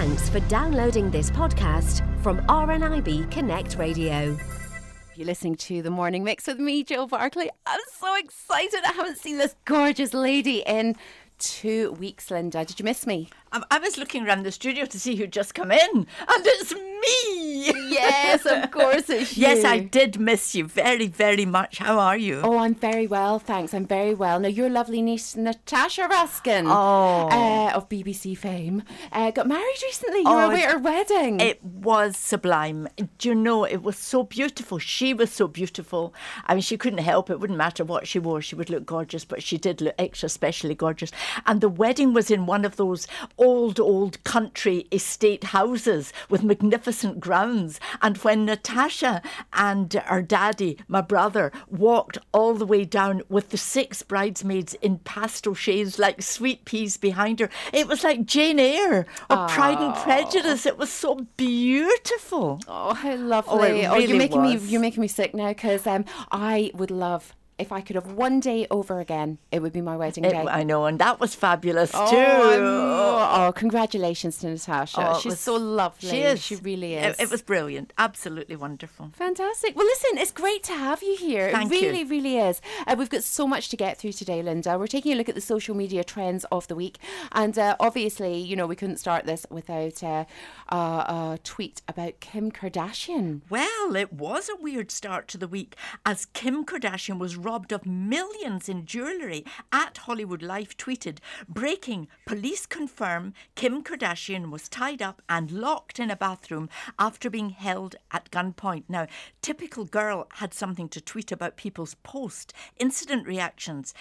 Thanks for downloading this podcast from RNIB Connect Radio. You're listening to the morning mix with me, Jill Barclay. I'm so excited. I haven't seen this gorgeous lady in two weeks, Linda. Did you miss me? I, I was looking around the studio to see who'd just come in, and it's me. Yes, of course it's you. Yes, I did miss you very, very much. How are you? Oh, I'm very well, thanks. I'm very well. Now, your lovely niece, Natasha Raskin Oh. uh, of BBC fame, uh, got married recently. You Oh, were away at her wedding. It was sublime. Do you know, it was so beautiful. She was so beautiful. I mean, she couldn't help it. Wouldn't matter what she wore, she would look gorgeous, but she did look extra specially gorgeous. And the wedding was in one of those old, old country estate houses with magnificent grounds. And when Natasha and her daddy, my brother, walked all the way down with the six bridesmaids in pastel shades like sweet peas behind her, it was like Jane Eyre or Pride and Prejudice. It was so beautiful. Oh, how lovely! Oh, it you're really making me you're making me sick now because um, I would love if I could have one day over again. It would be my wedding It- day. I know, and that was fabulous Oh, too. I'm- oh, congratulations to Natasha. Oh, She's was- so lovely. She is. She really is. It, was brilliant. Absolutely wonderful. Fantastic. Well, listen, it's great to have you here. Thank it you. really, really is. Uh, we've got so much to get through today, Linda. We're taking a look at the social media trends of the week. And uh, obviously, you know, we couldn't start this without uh, uh, a tweet about Kim Kardashian. Well, it was a weird start to the week as Kim Kardashian was robbed of millions in jewellery. At Hollywood Life tweeted, breaking, police confirm Kim Kardashian was tied up and locked in a bathroom after being held at gunpoint. Now, typical girl had something to tweet about people's post incident reactions.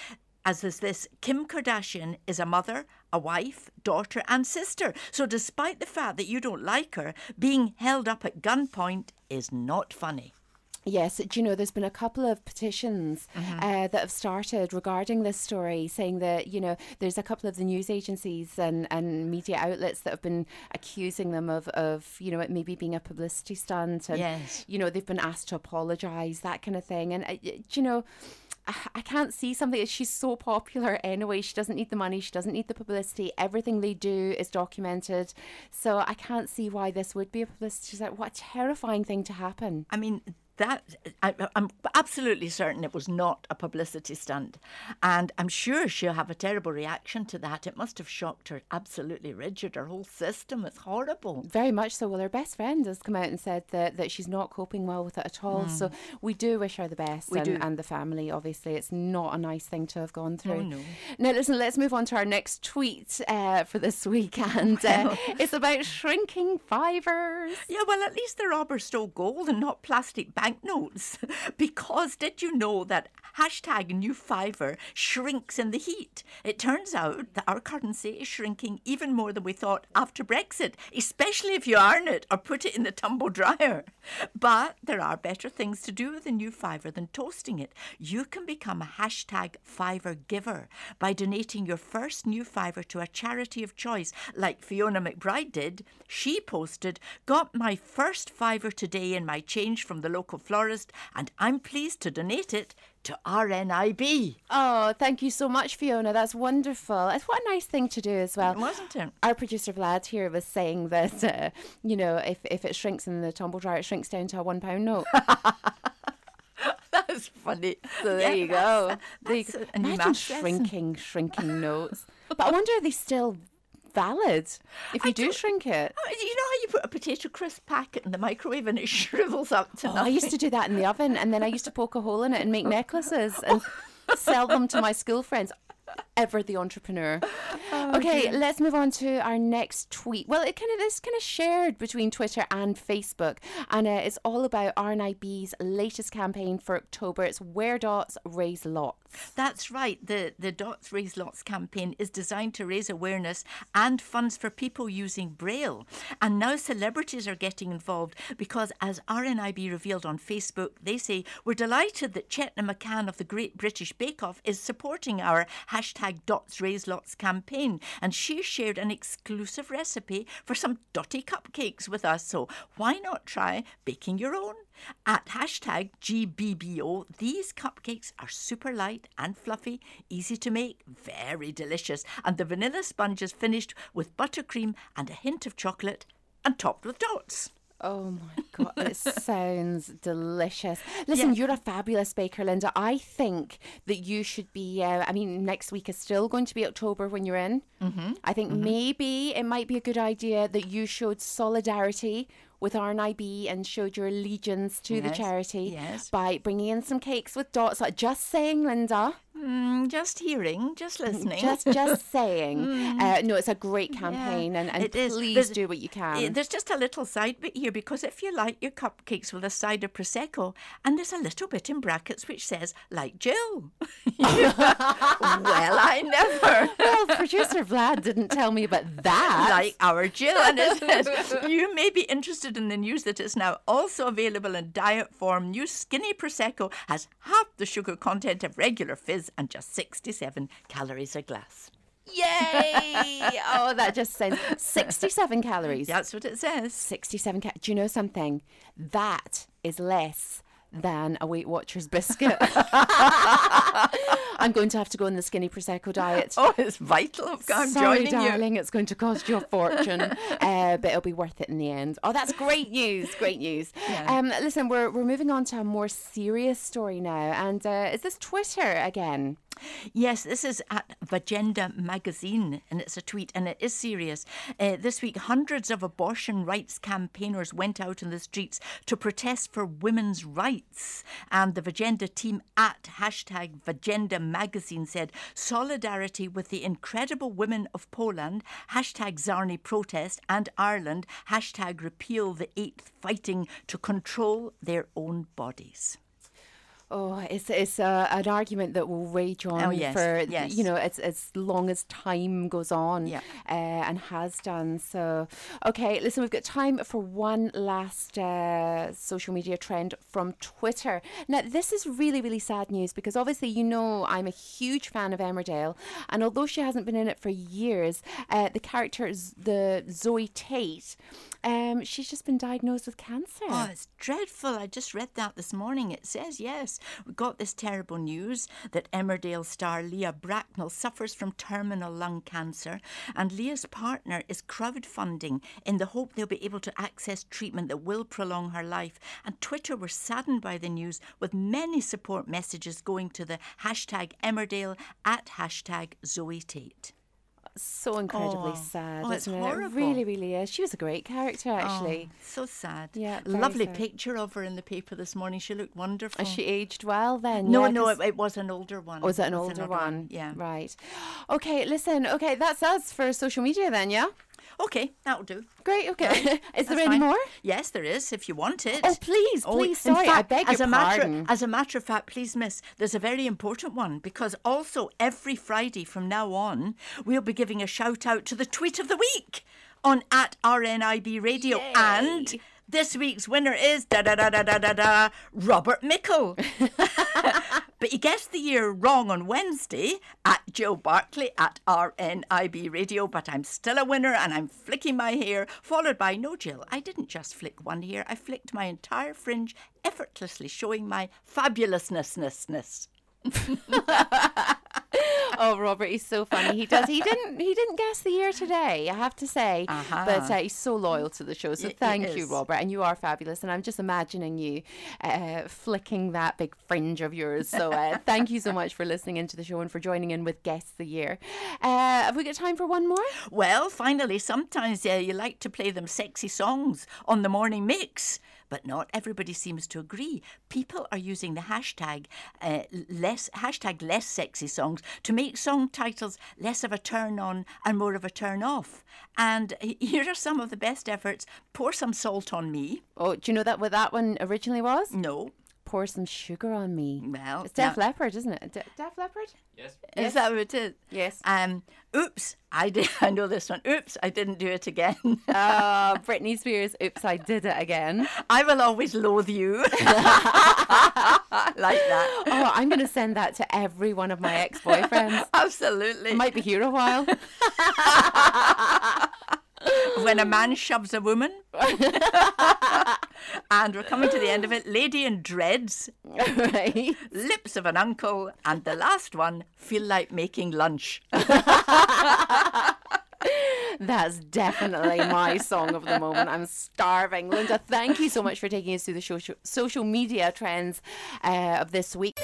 As is this, Kim Kardashian is a mother, a wife, daughter, and sister. So, despite the fact that you don't like her, being held up at gunpoint is not funny. Yes, do you know, there's been a couple of petitions Mm-hmm. uh, that have started regarding this story, saying that, you know, there's a couple of the news agencies and, and media outlets that have been accusing them of, of, you know, it maybe being a publicity stunt. And, Yes. you know, they've been asked to apologise, that kind of thing. And, uh, do you know, I I can't see something. She's so popular anyway. She doesn't need the money. She doesn't need the publicity. Everything they do is documented. So I can't see why this would be a publicity. stunt. What a terrifying thing to happen. I mean, that I, I'm absolutely certain it was not a publicity stunt, and I'm sure she'll have a terrible reaction to that. It must have shocked her absolutely rigid. Her whole system is horrible. Very much so. Well, her best friend has come out and said that, that she's not coping well with it at all. So we do wish her the best Hmm. We and, do. and the family. Obviously, it's not a nice thing to have gone through. Oh, no. Now, listen, let's move on to our next tweet uh, for this week. And uh, it's about shrinking fivers. Yeah, well, at least the robbers stole gold and not plastic banknotes. because did you know that hashtag new fiver shrinks in the heat? It turns out that our currency is shrinking even more than we thought after Brexit, especially if you iron it or put it in the tumble dryer. But there are better things to do with a new fiver than toasting it. You can become a hashtag fiver giver by donating your first new fiver to a charity of choice, like Fiona McBride did. She posted, Got my first fiver today in my change from the local florist, and I'm pleased to donate it to RNIB. Oh, thank you so much, Fiona. That's wonderful. It's what a nice thing to do as well. Wasn't it? Our producer Vlad here was saying that, uh, you know, if, if it shrinks in the tumble dryer, it shrinks down to a one pound note. That's funny. So there you go. There you that's go. a- a new Imagine shrinking, shrinking notes. But I wonder are they still valid if you do don't- shrink it? Oh, You know you put a potato crisp packet in the microwave and it shrivels up to Oh, I used to do that in the oven, and then I used to poke a hole in it and make necklaces and sell them to my school friends. Ever the entrepreneur. okay, let's move on to our next tweet. Well, it kind of this kind of shared between Twitter and Facebook, and uh, it's all about RNIB's latest campaign for October. It's Wear Dots, Raise Lots. That's right. The the Dots Raise Lots campaign is designed to raise awareness and funds for people using Braille. And now celebrities are getting involved because, as RNIB revealed on Facebook, they say we're delighted that Chetna Makan of the Great British Bake Off is supporting our hashtag hashtag Dots Raise Lots campaign, and she shared an exclusive recipe for some dotty cupcakes with us. So why not try baking your own? At hashtag GBBO, these cupcakes are super light and fluffy, easy to make, very delicious, and the vanilla sponge is finished with buttercream and a hint of chocolate and topped with dots. Oh my god, it sounds delicious. Listen, Yeah. you're a fabulous baker, Linda. I think that you should be. Uh, I mean, next week is still going to be October when you're in. Mm-hmm. I think maybe it might be a good idea that you showed solidarity with RNIB and showed your allegiance to the charity yes. by bringing in some cakes with dots. Like just saying, Linda. Mm, just hearing, just listening. Just, just saying. Uh, no, it's a great Yeah, campaign, and, and is. please There's- do what you can. There's just a little side bit here because if you like your cupcakes with a side of prosecco, and there's a little bit in brackets which says like Jill. well, I never. well, producer Vlad didn't tell me about that. Like our Jill, and it says you may be interested in the news that it's now also available in diet form. New skinny prosecco has half the sugar content of regular fizz and just 67 calories a glass. Yay! oh, that just says 67 calories. That's what it says. 67 ca- Do you know something? That is less than a Weight Watchers biscuit. I'm going to have to go on the skinny prosecco diet. Oh, it's vital. I'm Sorry, joining you. darling, it's going to cost you a fortune, uh, but it'll be worth it in the end. Oh, that's great news! Great news. Um, listen, we're we're moving on to a more serious story now, and uh, is this Twitter again? Yes, this is at Vagenda magazine, and it's a tweet, and it is serious. Uh, this week, hundreds of abortion rights campaigners went out in the streets to protest for women's rights. And the Vagenda team at hashtag Vagenda magazine said, Solidarity with the incredible women of Poland, hashtag Czarny protest, and Ireland, hashtag repeal the eighth fighting to control their own bodies. Oh, it's it's uh, an argument that will rage on Oh, yes, for yes. you know as as long as time goes on, Yeah. uh, and has done. So, okay, listen, we've got time for one last uh, social media trend from Twitter. Now, this is really really sad news because obviously you know I'm a huge fan of Emmerdale, and although she hasn't been in it for years, uh, the character Z- the Zoe Tate, um, she's just been diagnosed with cancer. Oh, it's dreadful. I just read that this morning. It says, yes, we got this terrible news that Emmerdale star Leah Bracknell suffers from terminal lung cancer, and Leah's partner is crowdfunding in the hope they'll be able to access treatment that will prolong her life. And Twitter were saddened by the news, with many support messages going to the hashtag Emmerdale at hashtag Zoe Tate. So incredibly Oh. sad, Oh, it's it? horrible. It really, really is. She was a great character, actually. Oh, so sad. Yeah, Lovely sad. picture of her in the paper this morning. She looked wonderful. And she aged well then. No, yeah, no, it, it was an older one. Oh, was it an It older another one? Yeah. Right. Okay, listen. Okay, that's us for social media then, yeah? Okay, that'll do. Great, okay. is there That's any fine. more? Yes, there is. If you want it. Oh, please, Oh, please. in Sorry, fact, I beg as your a matter, pardon. As a matter of fact, please, miss, there's a very important one because also every Friday from now on, we'll be giving a shout out to the tweet of the week on at RNIB Radio. And this week's winner is da da da da da da da Robert Mickle. but he guessed the year wrong on Wednesday at Joe Barclay at RNIB Radio. But I'm still a winner and I'm flicking my hair, followed by no Jill. I didn't just flick one hair, I flicked my entire fringe effortlessly, showing my fabulousness. Oh, Robert, he's so funny. He does. He didn't. He didn't guess the year today. I have to say, Uh-huh. but uh, he's so loyal to the show. So thank you. Robert, and you are fabulous. And I'm just imagining you uh, flicking that big fringe of yours. So uh, thank you so much for listening into the show and for joining in with guests the year. Uh, have we got time for one more? Well, finally, sometimes uh, you like to play them sexy songs on the morning mix. But not everybody seems to agree. People are using the hashtag uh, less hashtag less sexy songs to make song titles less of a turn on and more of a turn off. And here are some of the best efforts. Pour some salt on me. Oh, do you know that what that one originally was? No. Pour some sugar on me. Well, it's Def now- Leppard, isn't it? De- Def Leppard? Yes. Is that what it is? Yes. Um, oops, I did. I know this one. Oops, I didn't do it again. Oh, Britney Spears. Oops, I did it again. I will always loathe you. like that. Oh, I'm going to send that to every one of my ex boyfriends. Absolutely. Might be here a while. when a man shoves a woman. And we're coming to the end of it. Lady in dreads, right. lips of an uncle, and the last one, feel like making lunch. That's definitely my song of the moment. I'm starving. Linda, thank you so much for taking us through the social, social media trends uh, of this week.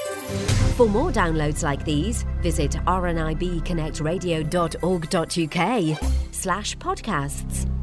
For more downloads like these, visit rnibconnectradio.org.uk slash podcasts.